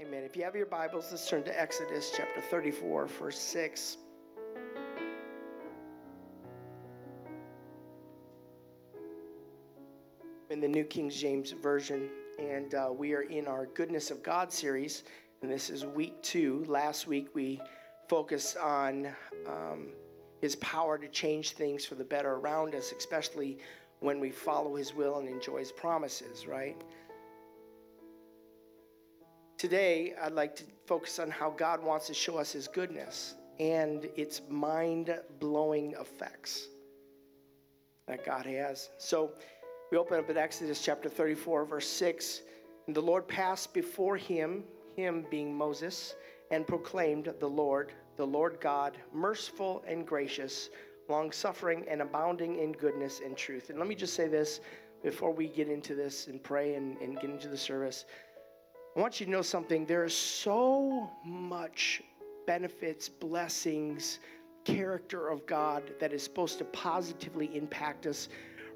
Amen. If you have your Bibles, let's turn to Exodus chapter 34, verse 6. In the New King James Version, and uh, we are in our Goodness of God series, and this is week two. Last week we focused on um, His power to change things for the better around us, especially when we follow His will and enjoy His promises, right? Today, I'd like to focus on how God wants to show us His goodness and its mind blowing effects that God has. So we open up at Exodus chapter 34, verse 6. And the Lord passed before him, him being Moses, and proclaimed, The Lord, the Lord God, merciful and gracious, long suffering and abounding in goodness and truth. And let me just say this before we get into this and pray and, and get into the service. I want you to know something. There is so much benefits, blessings, character of God that is supposed to positively impact us,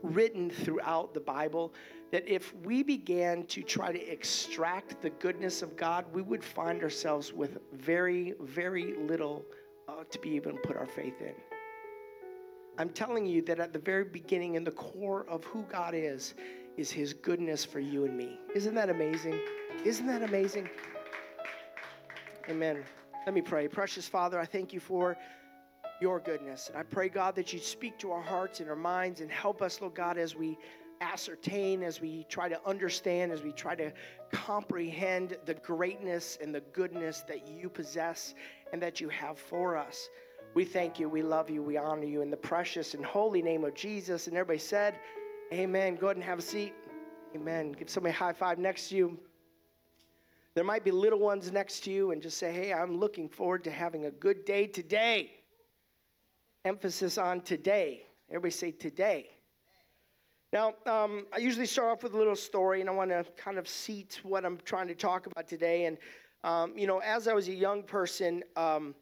written throughout the Bible, that if we began to try to extract the goodness of God, we would find ourselves with very, very little uh, to be able to put our faith in. I'm telling you that at the very beginning and the core of who God is, is His goodness for you and me. Isn't that amazing? Isn't that amazing? Amen. Let me pray. Precious Father, I thank you for your goodness. And I pray, God, that you speak to our hearts and our minds and help us, Lord God, as we ascertain, as we try to understand, as we try to comprehend the greatness and the goodness that you possess and that you have for us. We thank you, we love you, we honor you in the precious and holy name of Jesus. And everybody said, Amen. Go ahead and have a seat. Amen. Give somebody a high five next to you. There might be little ones next to you and just say, Hey, I'm looking forward to having a good day today. Emphasis on today. Everybody say today. Now, um, I usually start off with a little story, and I want to kind of seat what I'm trying to talk about today. And, um, you know, as I was a young person, um,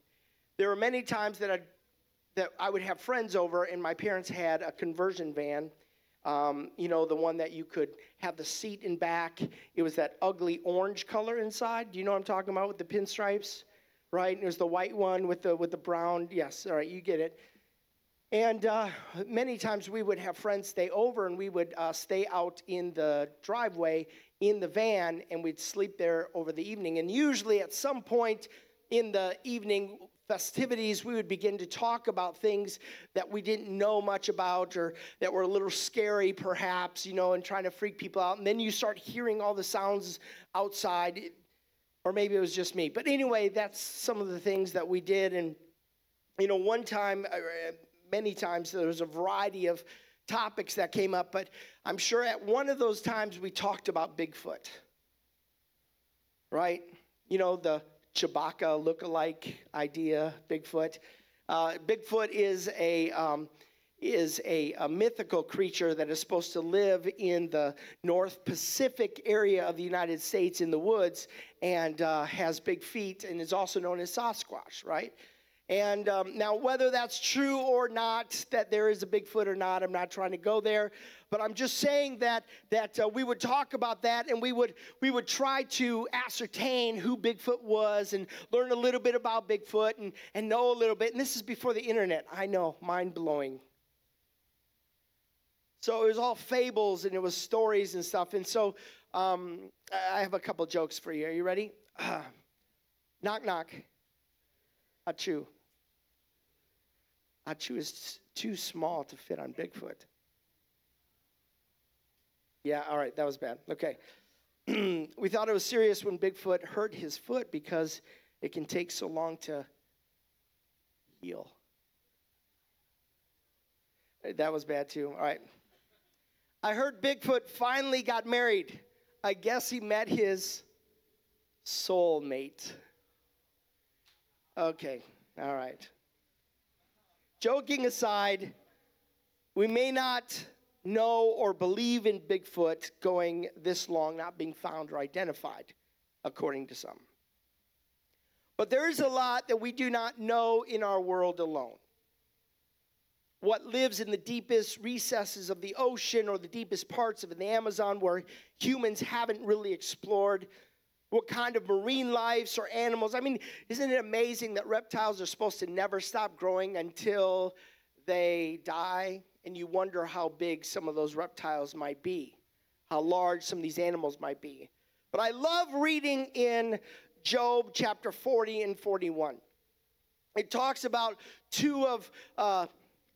there were many times that, I, that I would have friends over, and my parents had a conversion van. Um, you know, the one that you could have the seat in back. It was that ugly orange color inside. Do you know what I'm talking about with the pinstripes? Right? And was the white one with the with the brown. Yes, all right, you get it. And uh, many times we would have friends stay over and we would uh, stay out in the driveway in the van and we'd sleep there over the evening. And usually at some point in the evening festivities, we would begin to talk about things that we didn't know much about or that were a little scary perhaps, you know, and trying to freak people out. And then you start hearing all the sounds outside, or maybe it was just me. But anyway, that's some of the things that we did. And, you know, one time, uh, many times there was a variety of topics that came up, but I'm sure at one of those times we talked about Bigfoot. Right? You know, the Chewbacca look-alike idea, Bigfoot. Uh, Bigfoot is a um, is a, a, mythical creature that is supposed to live in the North Pacific area of the United States in the woods and uh, has big feet and is also known as Sasquatch, right? And um, now, whether that's true or not, that there is a Bigfoot or not, I'm not trying to go there. But I'm just saying that that uh, we would talk about that, and we would we would try to ascertain who Bigfoot was, and learn a little bit about Bigfoot, and and know a little bit. And this is before the internet. I know, mind blowing. So it was all fables, and it was stories and stuff. And so um, I have a couple jokes for you. Are you ready? Knock knock. Achoo. Achu is too small to fit on Bigfoot. Yeah, all right, that was bad. Okay. we thought it was serious when Bigfoot hurt his foot because it can take so long to heal. That was bad too. All right. I heard Bigfoot finally got married. I guess he met his soulmate. Okay, all right. Joking aside, we may not know or believe in Bigfoot going this long, not being found or identified, according to some. But there is a lot that we do not know in our world alone. What lives in the deepest recesses of the ocean or the deepest parts of the Amazon where humans haven't really explored what kind of marine lives or animals. I mean, isn't it amazing that reptiles are supposed to never stop growing until they die? And you wonder how big some of those reptiles might be, how large some of these animals might be. But I love reading in Job chapter 40 and 41. It talks about two of uh,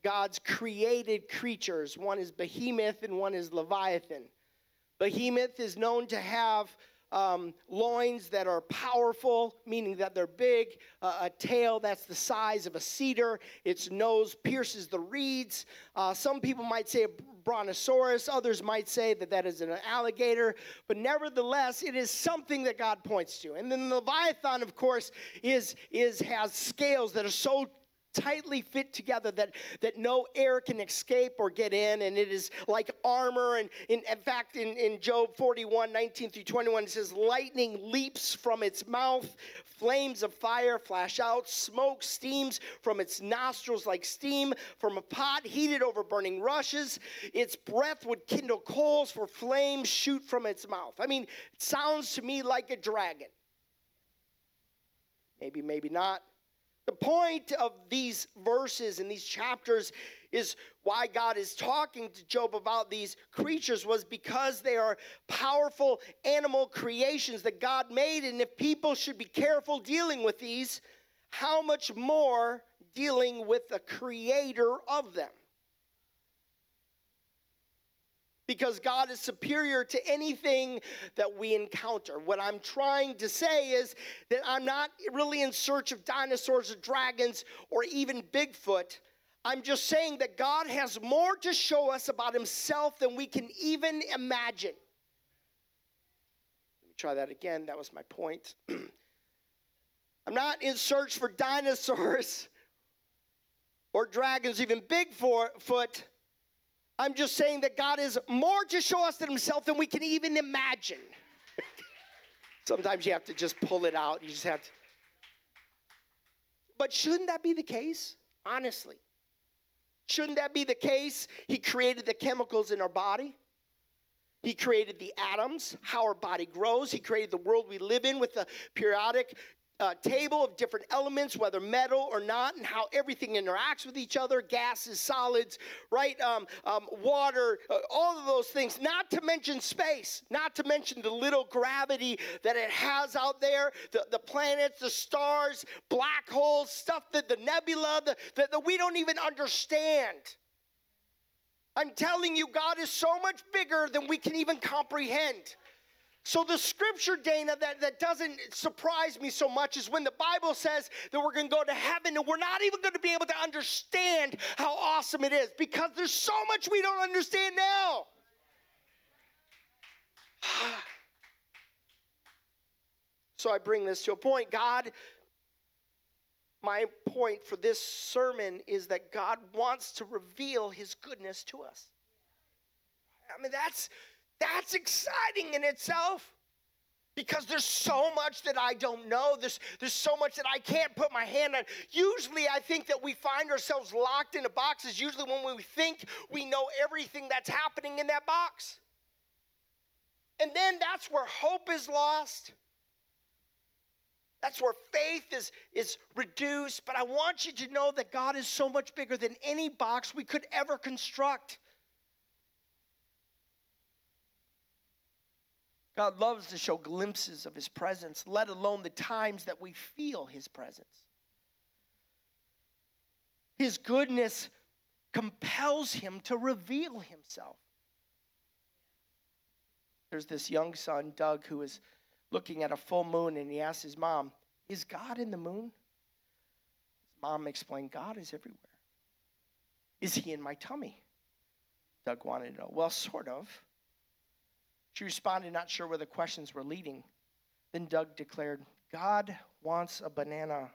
God's created creatures. One is Behemoth and one is Leviathan. Behemoth is known to have um, loins that are powerful, meaning that they're big, uh, a tail that's the size of a cedar, its nose pierces the reeds. Uh, some people might say a brontosaurus, others might say that that is an alligator, but nevertheless, it is something that God points to. And then the Leviathan, of course, is, is has scales that are so tightly fit together that, that no air can escape or get in, and it is like armor. And in, in fact, in, in Job 41 19 through 21, it says, Lightning leaps from its mouth, flames of fire flash out, smoke steams from its nostrils like steam from a pot heated over burning rushes. Its breath would kindle coals, for flames shoot from its mouth. I mean, it sounds to me like a dragon. Maybe, maybe not. The point of these verses and these chapters is why God is talking to Job about these creatures was because they are powerful animal creations that God made. And if people should be careful dealing with these, how much more dealing with the creator of them? Because God is superior to anything that we encounter. What I'm trying to say is that I'm not really in search of dinosaurs or dragons or even Bigfoot. I'm just saying that God has more to show us about himself than we can even imagine. Let me try that again. That was my point. I'm not in search for dinosaurs or dragons, even Bigfoot. I'm just saying that God is more to show us than himself than we can even imagine. Sometimes you have to just pull it out. You just have to. But shouldn't that be the case? Honestly. Shouldn't that be the case? He created the chemicals in our body. He created the atoms, how our body grows. He created the world we live in with the periodic uh, table of different elements, whether metal or not, and how everything interacts with each other gases, solids, right? Um, um, water, uh, all of those things, not to mention space, not to mention the little gravity that it has out there, the, the planets, the stars, black holes, stuff that the nebula, the, that, that we don't even understand. I'm telling you, God is so much bigger than we can even comprehend. So, the scripture, Dana, that, that doesn't surprise me so much is when the Bible says that we're going to go to heaven and we're not even going to be able to understand how awesome it is because there's so much we don't understand now. so, I bring this to a point. God, my point for this sermon is that God wants to reveal his goodness to us. I mean, that's that's exciting in itself because there's so much that I don't know. There's, there's so much that I can't put my hand on. Usually, I think that we find ourselves locked in a box is usually when we think we know everything that's happening in that box. And then that's where hope is lost. That's where faith is, is reduced. But I want you to know that God is so much bigger than any box we could ever construct. God loves to show glimpses of his presence, let alone the times that we feel his presence. His goodness compels him to reveal himself. There's this young son, Doug, who is looking at a full moon and he asks his mom, Is God in the moon? His mom explained, God is everywhere. Is he in my tummy? Doug wanted to know. Well, sort of. She responded, not sure where the questions were leading. Then Doug declared, God wants a banana.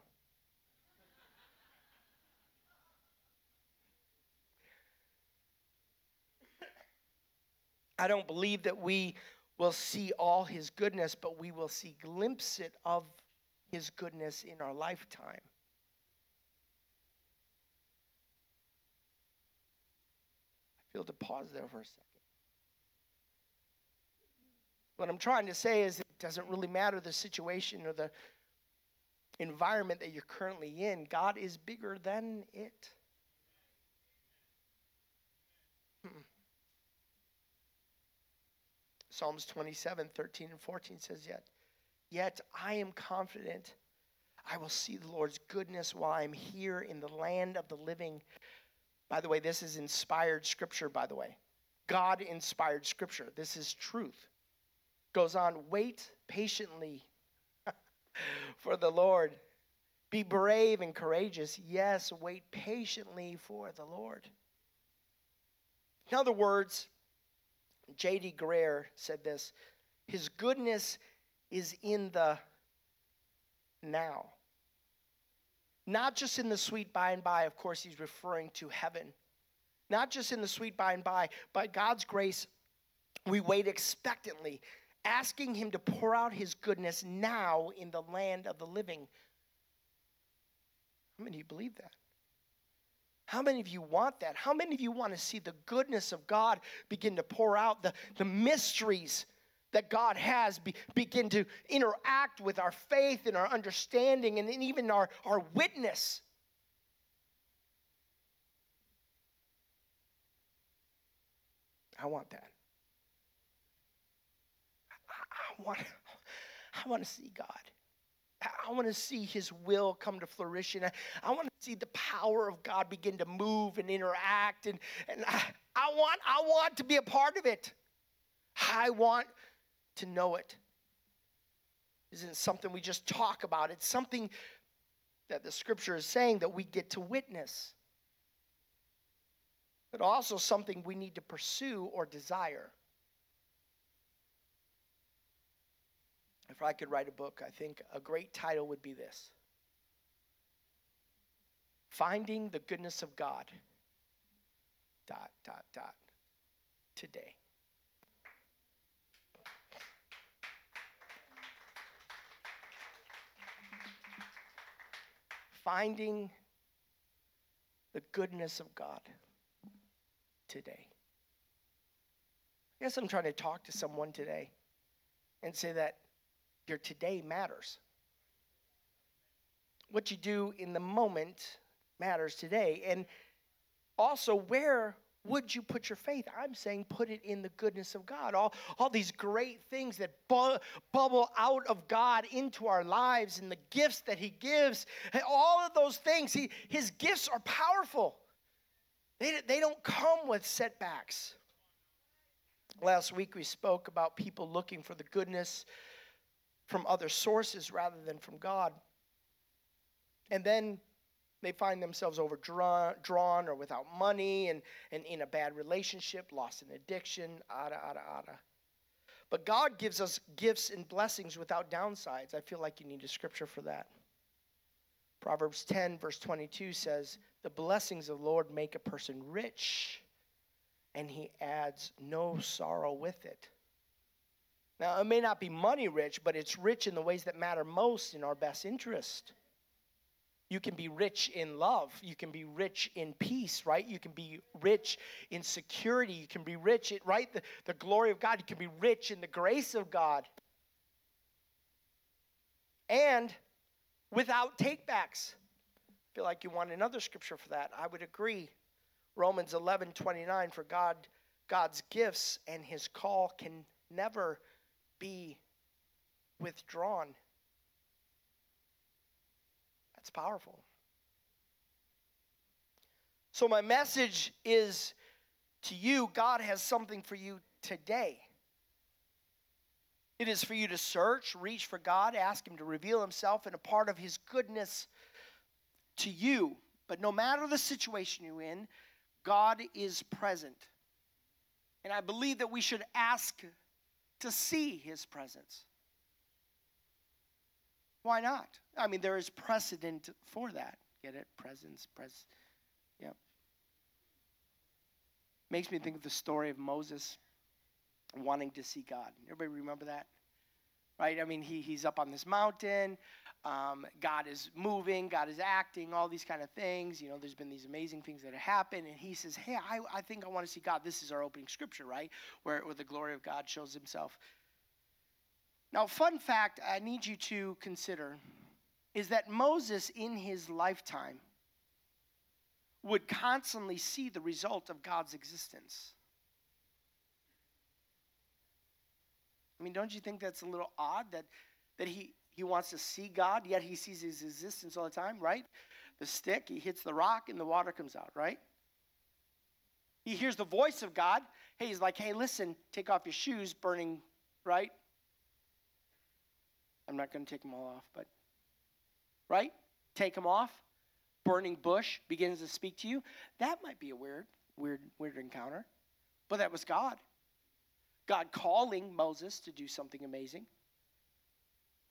I don't believe that we will see all his goodness, but we will see glimpses of his goodness in our lifetime. I feel to pause there for a second. What I'm trying to say is it doesn't really matter the situation or the environment that you're currently in, God is bigger than it. Hmm. Psalms 27, 13, and 14 says, Yet, yet I am confident I will see the Lord's goodness while I'm here in the land of the living. By the way, this is inspired scripture, by the way. God inspired scripture. This is truth. Goes on, wait patiently for the Lord. Be brave and courageous. Yes, wait patiently for the Lord. In other words, J.D. Greear said this His goodness is in the now. Not just in the sweet by and by, of course, he's referring to heaven. Not just in the sweet by and by, but God's grace, we wait expectantly, asking Him to pour out His goodness now in the land of the living. How many of you believe that? How many of you want that? How many of you want to see the goodness of God begin to pour out, the, the mysteries that God has be, begin to interact with our faith and our understanding and even our, our witness? I want that. I, I want, I want to see God. I want to see his will come to fruition. I, I want to see the power of God begin to move and interact. And, and I, I, want, I want to be a part of it. I want to know it. Isn't something we just talk about. It's something that the scripture is saying that we get to witness. But also something we need to pursue or desire. If I could write a book, I think a great title would be this Finding the Goodness of God. Dot, dot, dot. Today. Finding the goodness of God today. I guess I'm trying to talk to someone today and say that your today matters. What you do in the moment matters today. And also, where would you put your faith? I'm saying put it in the goodness of God. All, all these great things that bu- bubble out of God into our lives and the gifts that He gives, all of those things, he, His gifts are powerful. They, they don't come with setbacks. Last week we spoke about people looking for the goodness from other sources rather than from God. And then they find themselves overdrawn drawn or without money and, and in a bad relationship, lost in addiction, ada, ada, ada. But God gives us gifts and blessings without downsides. I feel like you need a scripture for that. Proverbs 10, verse 22 says, The blessings of the Lord make a person rich, and he adds no sorrow with it. Now, it may not be money rich, but it's rich in the ways that matter most in our best interest. You can be rich in love. You can be rich in peace, right? You can be rich in security. You can be rich in, right? The, the glory of God. You can be rich in the grace of God. And without takebacks. I feel like you want another scripture for that. I would agree. Romans 11 29, for God, God's gifts and his call can never be withdrawn. That's powerful. So, my message is to you God has something for you today. It is for you to search, reach for God, ask Him to reveal Himself and a part of His goodness to you. But no matter the situation you're in, God is present. And I believe that we should ask to see his presence. Why not? I mean, there is precedent for that. Get it? Presence, pres. Yep. Makes me think of the story of Moses wanting to see God. Everybody remember that? Right? I mean, he, he's up on this mountain. Um, God is moving, God is acting, all these kind of things. You know, there's been these amazing things that have happened. And he says, Hey, I, I think I want to see God. This is our opening scripture, right? Where, where the glory of God shows himself. Now, fun fact I need you to consider is that Moses, in his lifetime, would constantly see the result of God's existence. I mean, don't you think that's a little odd that, that he, he wants to see God, yet he sees his existence all the time, right? The stick, he hits the rock, and the water comes out, right? He hears the voice of God. Hey, he's like, hey, listen, take off your shoes, burning, right? I'm not going to take them all off, but, right? Take them off. Burning bush begins to speak to you. That might be a weird, weird, weird encounter, but that was God. God calling Moses to do something amazing.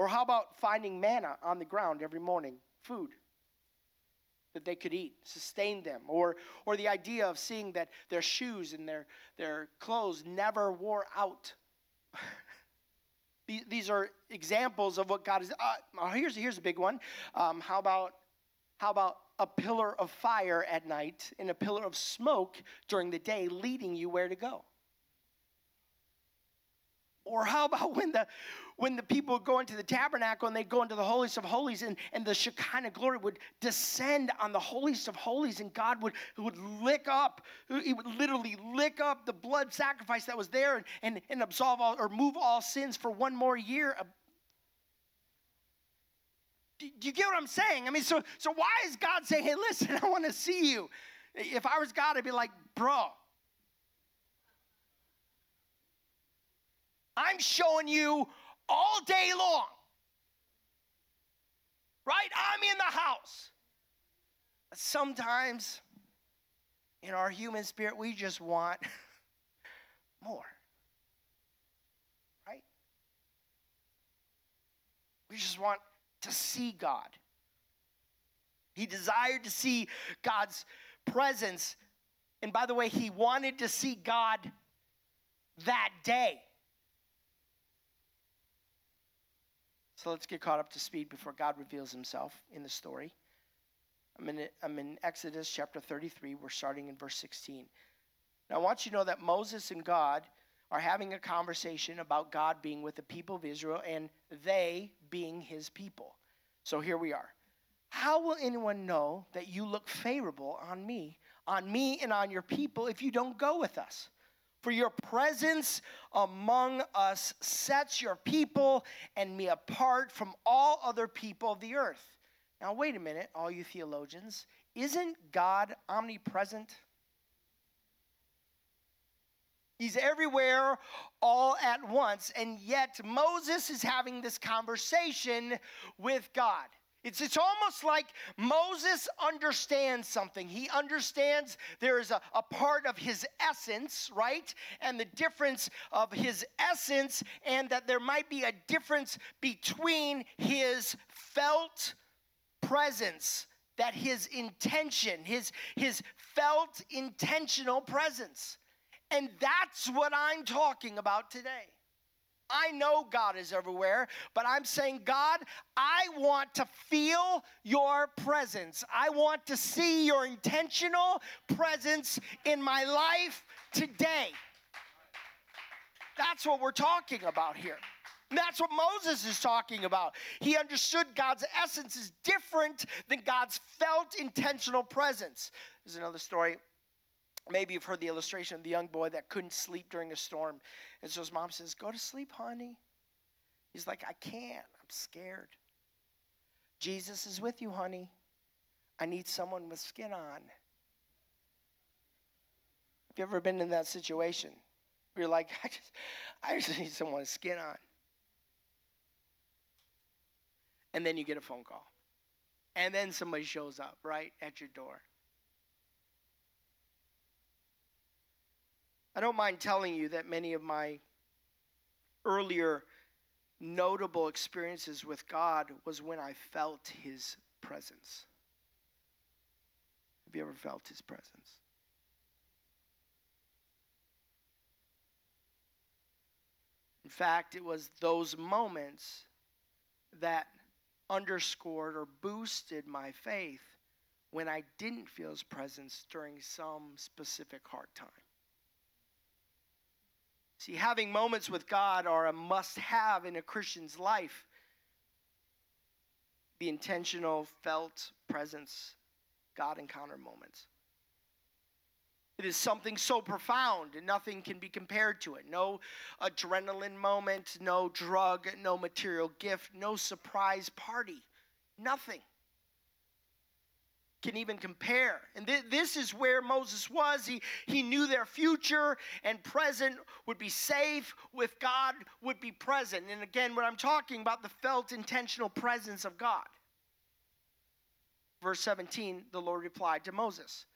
Or how about finding manna on the ground every morning, food that they could eat, sustain them, or, or the idea of seeing that their shoes and their, their clothes never wore out. These are examples of what God is. Uh, here's, here's a big one. Um, how about how about a pillar of fire at night and a pillar of smoke during the day, leading you where to go? Or how about when the when the people would go into the tabernacle and they'd go into the holiest of holies and, and the Shekinah glory would descend on the holiest of holies and God would, would lick up, he would literally lick up the blood sacrifice that was there and, and, and absolve all or move all sins for one more year. Do you get what I'm saying? I mean, so, so why is God saying, hey, listen, I want to see you? If I was God, I'd be like, bro, I'm showing you all day long. Right? I'm in the house. Sometimes in our human spirit, we just want more. Right? We just want to see God. He desired to see God's presence. And by the way, he wanted to see God that day. So let's get caught up to speed before God reveals himself in the story. I'm in, I'm in Exodus chapter 33. We're starting in verse 16. Now, I want you to know that Moses and God are having a conversation about God being with the people of Israel and they being his people. So here we are. How will anyone know that you look favorable on me, on me and on your people if you don't go with us? For your presence among us sets your people and me apart from all other people of the earth. Now, wait a minute, all you theologians. Isn't God omnipresent? He's everywhere all at once. And yet, Moses is having this conversation with God. It's, it's almost like Moses understands something. He understands there is a, a part of his essence, right? And the difference of his essence, and that there might be a difference between his felt presence, that his intention, his, his felt intentional presence. And that's what I'm talking about today. I know God is everywhere, but I'm saying, God, I want to feel your presence. I want to see your intentional presence in my life today. That's what we're talking about here. that's what Moses is talking about. He understood God's essence is different than God's felt intentional presence. There's another story Maybe you've heard the illustration of the young boy that couldn't sleep during a storm. And so his mom says, Go to sleep, honey. He's like, I can't. I'm scared. Jesus is with you, honey. I need someone with skin on. Have you ever been in that situation? Where you're like, I just, I just need someone with skin on. And then you get a phone call. And then somebody shows up right at your door. I don't mind telling you that many of my earlier notable experiences with God was when I felt His presence. Have you ever felt His presence? In fact, it was those moments that underscored or boosted my faith when I didn't feel His presence during some specific hard time. See, having moments with God are a must have in a Christian's life. The intentional, felt presence, God encounter moments. It is something so profound and nothing can be compared to it. No adrenaline moment, no drug, no material gift, no surprise party. Nothing can even compare. And th- this is where Moses was. He, he knew their future and present would be safe with God, would be present. And again, what I'm talking about, the felt intentional presence of God. Verse 17, the Lord replied to Moses,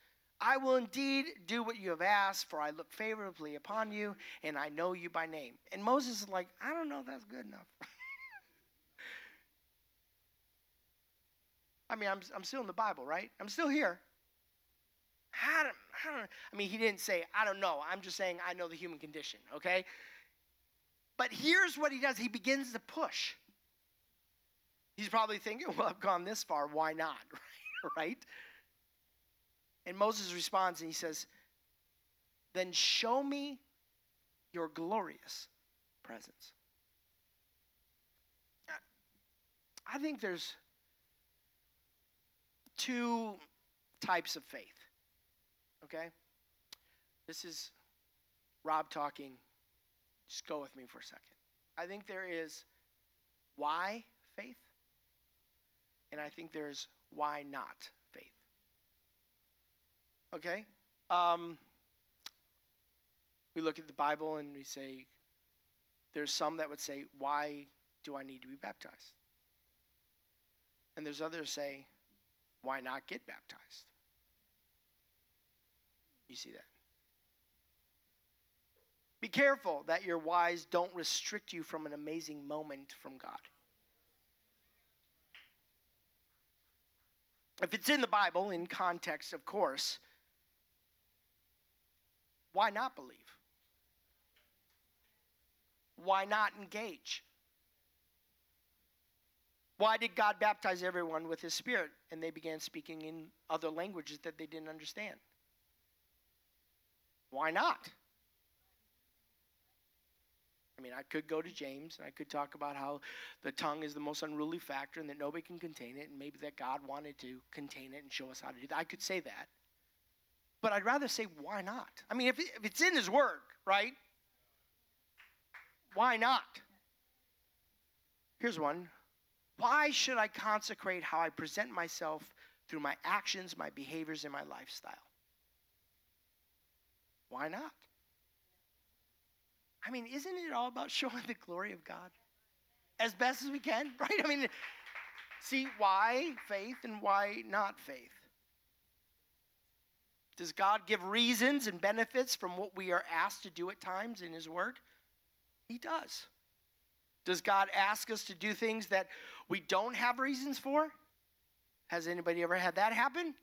I will indeed do what you have asked, for I look favorably upon you, and I know you by name. And Moses is like, I don't know if that's good enough. I mean, I'm, I'm still in the Bible, right? I'm still here. I don't, I don't, I mean, he didn't say, I don't know. I'm just saying, I know the human condition, okay? But here's what he does he begins to push. He's probably thinking, well, I've gone this far. Why not? right? And Moses responds and he says, Then show me your glorious presence. I think there's two types of faith. Okay? This is Rob talking. Just go with me for a second. I think there is why faith, and I think there's why not faith. Okay? Um, we look at the Bible and we say, there's some that would say, why do I need to be baptized? And there's others say, why not get baptized? You see that? Be careful that your whys don't restrict you from an amazing moment from God. If it's in the Bible, in context, of course, why not believe? Why not engage? Why did God baptize everyone with his spirit and they began speaking in other languages that they didn't understand? Why not? I mean, I could go to James and I could talk about how the tongue is the most unruly factor and that nobody can contain it, and maybe that God wanted to contain it and show us how to do that. I could say that. But I'd rather say, why not? I mean, if, if it's in His Word, right? Why not? Here's one why should I consecrate how I present myself through my actions, my behaviors, and my lifestyle? Why not? I mean, isn't it all about showing the glory of God as best as we can, right? I mean, see, why faith and why not faith? Does God give reasons and benefits from what we are asked to do at times in His Word? He does. Does God ask us to do things that we don't have reasons for? Has anybody ever had that happen?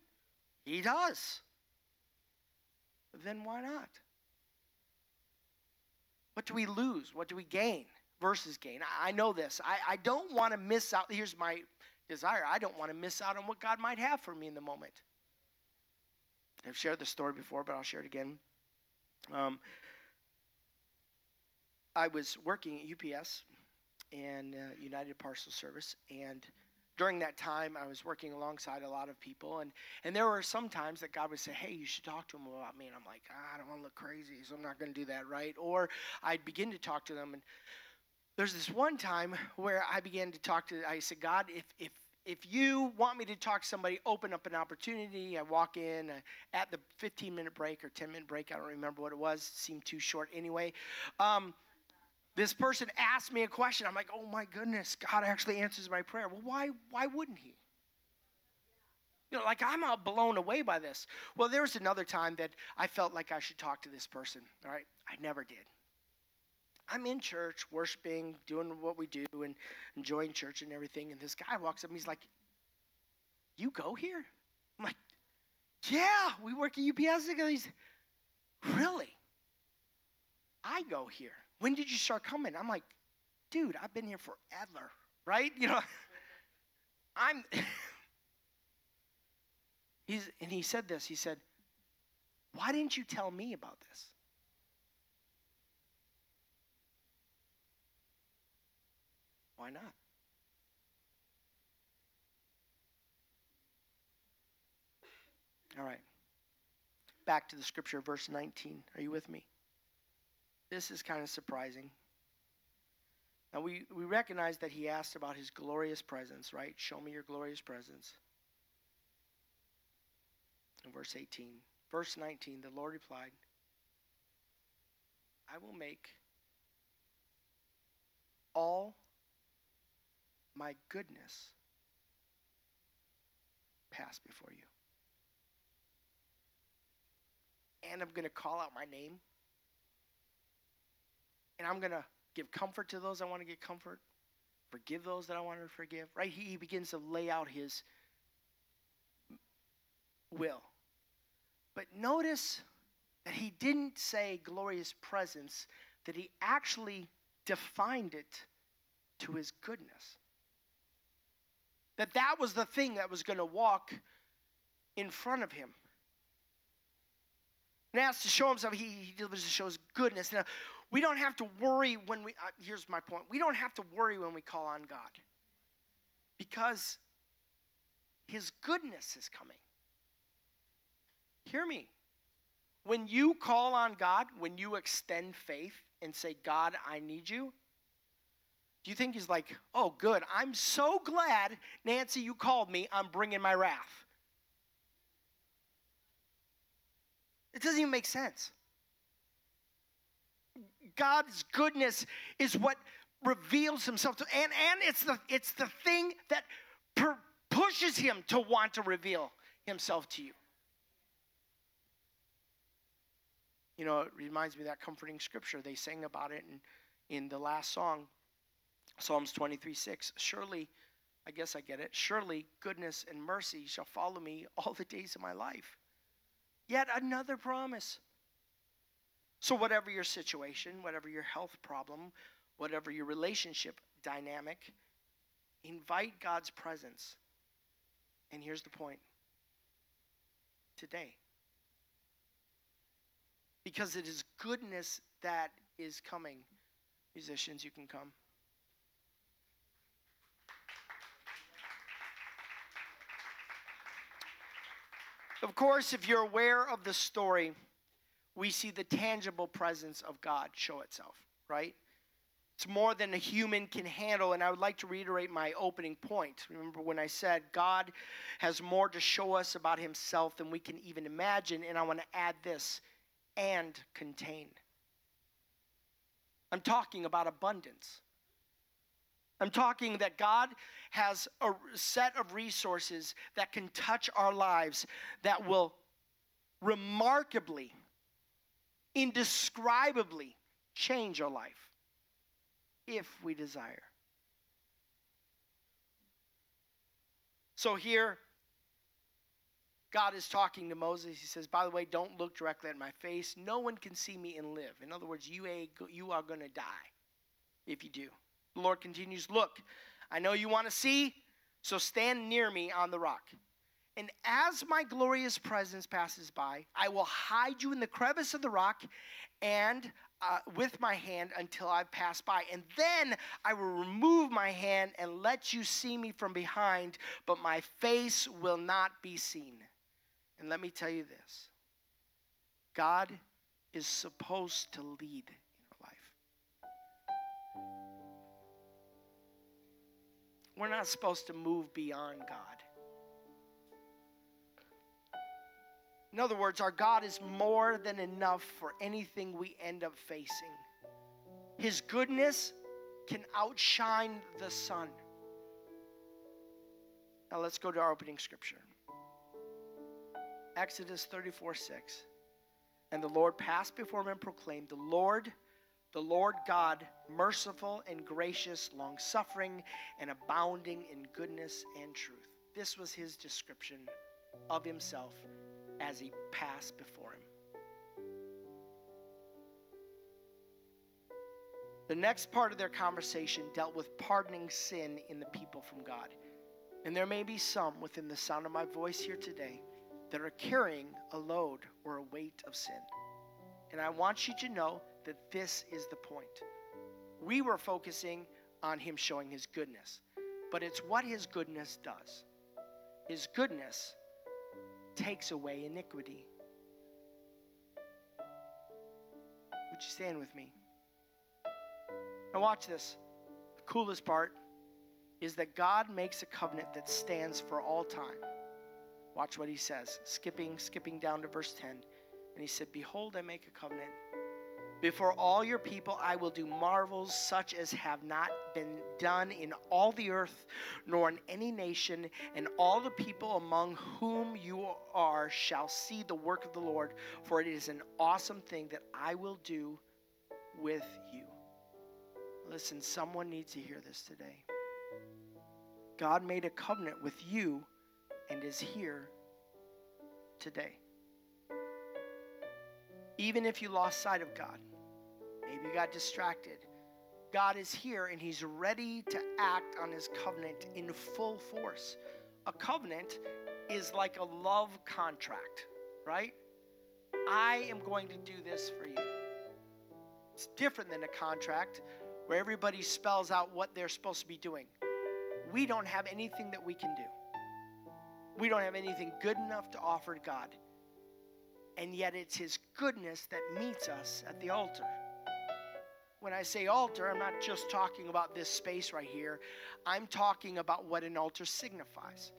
He does. Then why not? What do we lose? What do we gain versus gain? I, know this. I, I don't want to miss out. Here's my desire I don't want to miss out on what God might have for me in the moment. I've shared this story before, but I'll share it again. Um, I was working at UPS and uh, United Parcel Service. And during that time, I was working alongside a lot of people, and and there were some times that God would say, "Hey, you should talk to them about me," and I'm like, ah, "I don't want to look crazy, so I'm not going to do that, right?" Or I'd begin to talk to them, and there's this one time where I began to talk to. I said, "God, if if if you want me to talk to somebody, open up an opportunity. I walk in uh, at the 15 minute break or 10 minute break. I don't remember what it was. It seemed too short anyway. Um, this person asked me a question. I'm like, oh my goodness, God actually answers my prayer. Well, why, why wouldn't he? You know, like I'm blown away by this. Well, there was another time that I felt like I should talk to this person. All right, I never did. I'm in church, worshiping, doing what we do, and enjoying church and everything. And this guy walks up and he's like, You go here? I'm like, Yeah, we work at UPS together. He's, Really? I go here when did you start coming? I'm like, dude, I've been here forever, right? You know, I'm. He's, and he said this. He said, Why didn't you tell me about this? Why not? All right. Back to the scripture, verse 19. Are you with me? This is kind of surprising. Now, we, we recognize that he asked about his glorious presence, right? Show me your glorious presence. In verse 18. Verse 19, the Lord replied, I will make all my goodness pass before you. And I'm going to call out my name. And I'm going to give comfort to those I want to get comfort, forgive those that I want to forgive. Right? He, he begins to lay out his will. But notice that he didn't say glorious presence, that he actually defined it to his goodness. That that was the thing that was going to walk in front of him. And has to show himself, he, he delivers to show his goodness. Now, we don't have to worry when we, uh, here's my point, we don't have to worry when we call on God because his goodness is coming. Hear me. When you call on God, when you extend faith and say, God, I need you, do you think he's like, oh, good, I'm so glad, Nancy, you called me, I'm bringing my wrath? It doesn't even make sense. God's goodness is what reveals himself to and and it's the it's the thing that per, pushes him to want to reveal himself to you. You know, it reminds me of that comforting scripture. They sang about it in, in the last song, Psalms 23 6. Surely, I guess I get it. Surely goodness and mercy shall follow me all the days of my life. Yet another promise. So, whatever your situation, whatever your health problem, whatever your relationship dynamic, invite God's presence. And here's the point today because it is goodness that is coming. Musicians, you can come. Of course, if you're aware of the story, we see the tangible presence of God show itself, right? It's more than a human can handle. And I would like to reiterate my opening point. Remember when I said God has more to show us about himself than we can even imagine? And I want to add this and contain. I'm talking about abundance. I'm talking that God has a set of resources that can touch our lives that will remarkably, indescribably change our life if we desire. So here, God is talking to Moses. He says, By the way, don't look directly at my face. No one can see me and live. In other words, you, you are going to die if you do. The Lord continues, Look, I know you want to see, so stand near me on the rock. And as my glorious presence passes by, I will hide you in the crevice of the rock and uh, with my hand until I pass by. And then I will remove my hand and let you see me from behind, but my face will not be seen. And let me tell you this God is supposed to lead in our life. We're not supposed to move beyond God. In other words, our God is more than enough for anything we end up facing. His goodness can outshine the sun. Now let's go to our opening scripture. Exodus 34 6. And the Lord passed before him and proclaimed, The Lord, the Lord God, merciful and gracious, long suffering, and abounding in goodness and truth. This was his description of himself as he passed before him. The next part of their conversation dealt with pardoning sin in the people from God. And there may be some within the sound of my voice here today that are carrying a load or a weight of sin. And I want you to know that this is the point. We were focusing on Him showing His goodness, but it's what His goodness does. His goodness takes away iniquity. Would you stand with me? Now, watch this. The coolest part is that God makes a covenant that stands for all time. Watch what he says, skipping, skipping down to verse 10. And he said, Behold, I make a covenant. Before all your people, I will do marvels such as have not been done in all the earth, nor in any nation, and all the people among whom you are shall see the work of the Lord, for it is an awesome thing that I will do with you. Listen, someone needs to hear this today. God made a covenant with you and is here today. Even if you lost sight of God, maybe you got distracted, God is here and He's ready to act on His covenant in full force. A covenant is like a love contract, right? I am going to do this for you. It's different than a contract where everybody spells out what they're supposed to be doing. We don't have anything that we can do. We don't have anything good enough to offer to God. And yet it's His goodness that meets us at the altar. When I say altar, I'm not just talking about this space right here, I'm talking about what an altar signifies.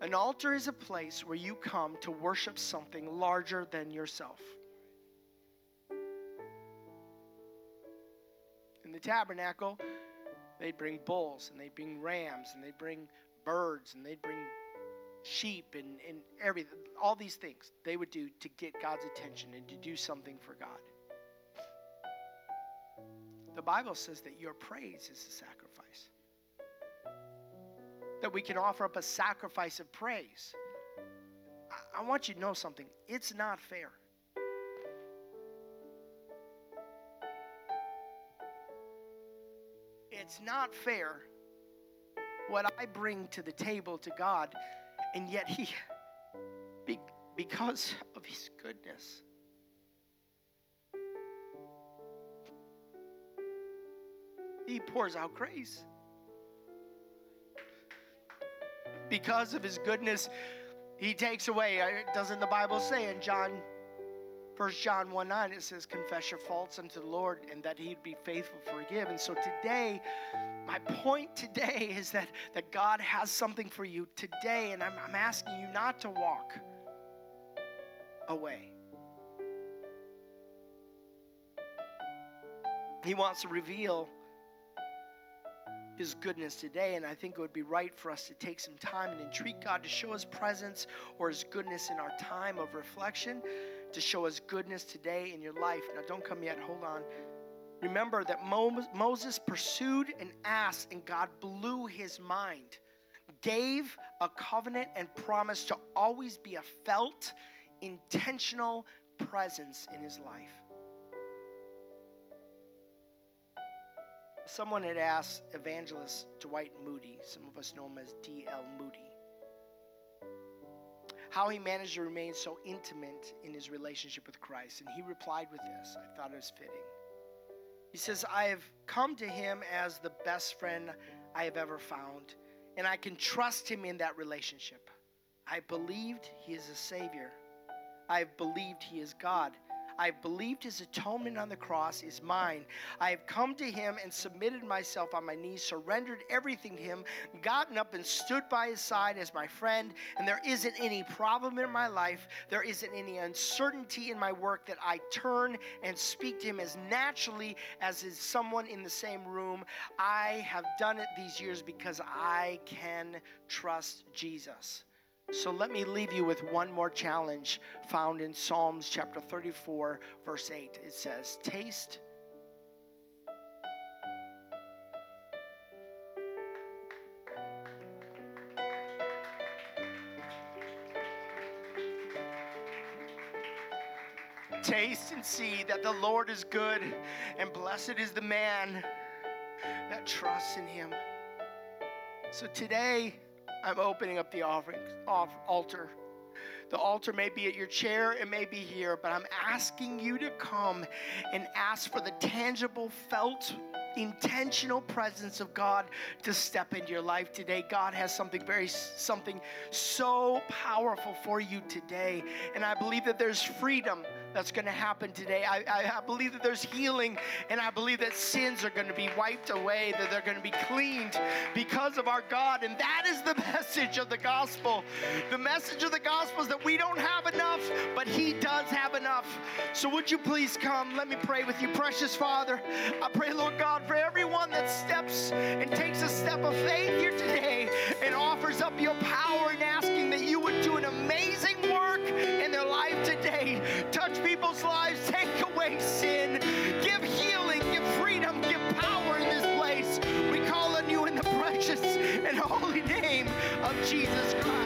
An altar is a place where you come to worship something larger than yourself. In the tabernacle, they'd bring bulls and they'd bring rams and they'd bring birds and they'd bring sheep and, and everything, all these things they would do to get God's attention and to do something for God. The Bible says that your praise is a sacrifice. That we can offer up a sacrifice of praise. I, I want you to know something. It's not fair. It's not fair what I bring to the table to God and yet, He, because of His goodness, He pours out grace. Because of His goodness, He takes away. Uh, doesn't the Bible say in John, 1 John 1 9, it says, Confess your faults unto the Lord and that He'd be faithful to forgive. And so today, my point today is that, that God has something for you today, and I'm, I'm asking you not to walk away. He wants to reveal His goodness today, and I think it would be right for us to take some time and entreat God to show His presence or His goodness in our time of reflection, to show His goodness today in your life. Now, don't come yet, hold on. Remember that Moses pursued and asked, and God blew his mind, gave a covenant and promised to always be a felt, intentional presence in his life. Someone had asked evangelist Dwight Moody, some of us know him as D.L. Moody, how he managed to remain so intimate in his relationship with Christ. And he replied with this I thought it was fitting. He says, I have come to him as the best friend I have ever found, and I can trust him in that relationship. I believed he is a Savior. I have believed he is God. I've believed his atonement on the cross is mine. I have come to him and submitted myself on my knees, surrendered everything to him, gotten up and stood by his side as my friend. And there isn't any problem in my life, there isn't any uncertainty in my work that I turn and speak to him as naturally as is someone in the same room. I have done it these years because I can trust Jesus. So let me leave you with one more challenge found in Psalms chapter 34, verse 8. It says, Taste. Taste and see that the Lord is good, and blessed is the man that trusts in him. So today, I'm opening up the offering off altar. The altar may be at your chair, it may be here, but I'm asking you to come and ask for the tangible, felt intentional presence of God to step into your life today. God has something very, something so powerful for you today. And I believe that there's freedom that's going to happen today. I, I, I, believe that there's healing, and I believe that sins are going to be wiped away, that they're going to be cleaned because of our God. And that is the message of the gospel. The message of the gospel is that we don't have enough, but He does have enough. So would you please come? Let me pray with you, precious Father. I pray, Lord God, for everyone that steps and takes a step of faith here today and offers up your power and asking that you would do an amazing in their life today. Touch people's lives, take away sin, give healing, give freedom, give power in this place. We call on you in the precious and holy name of Jesus Christ.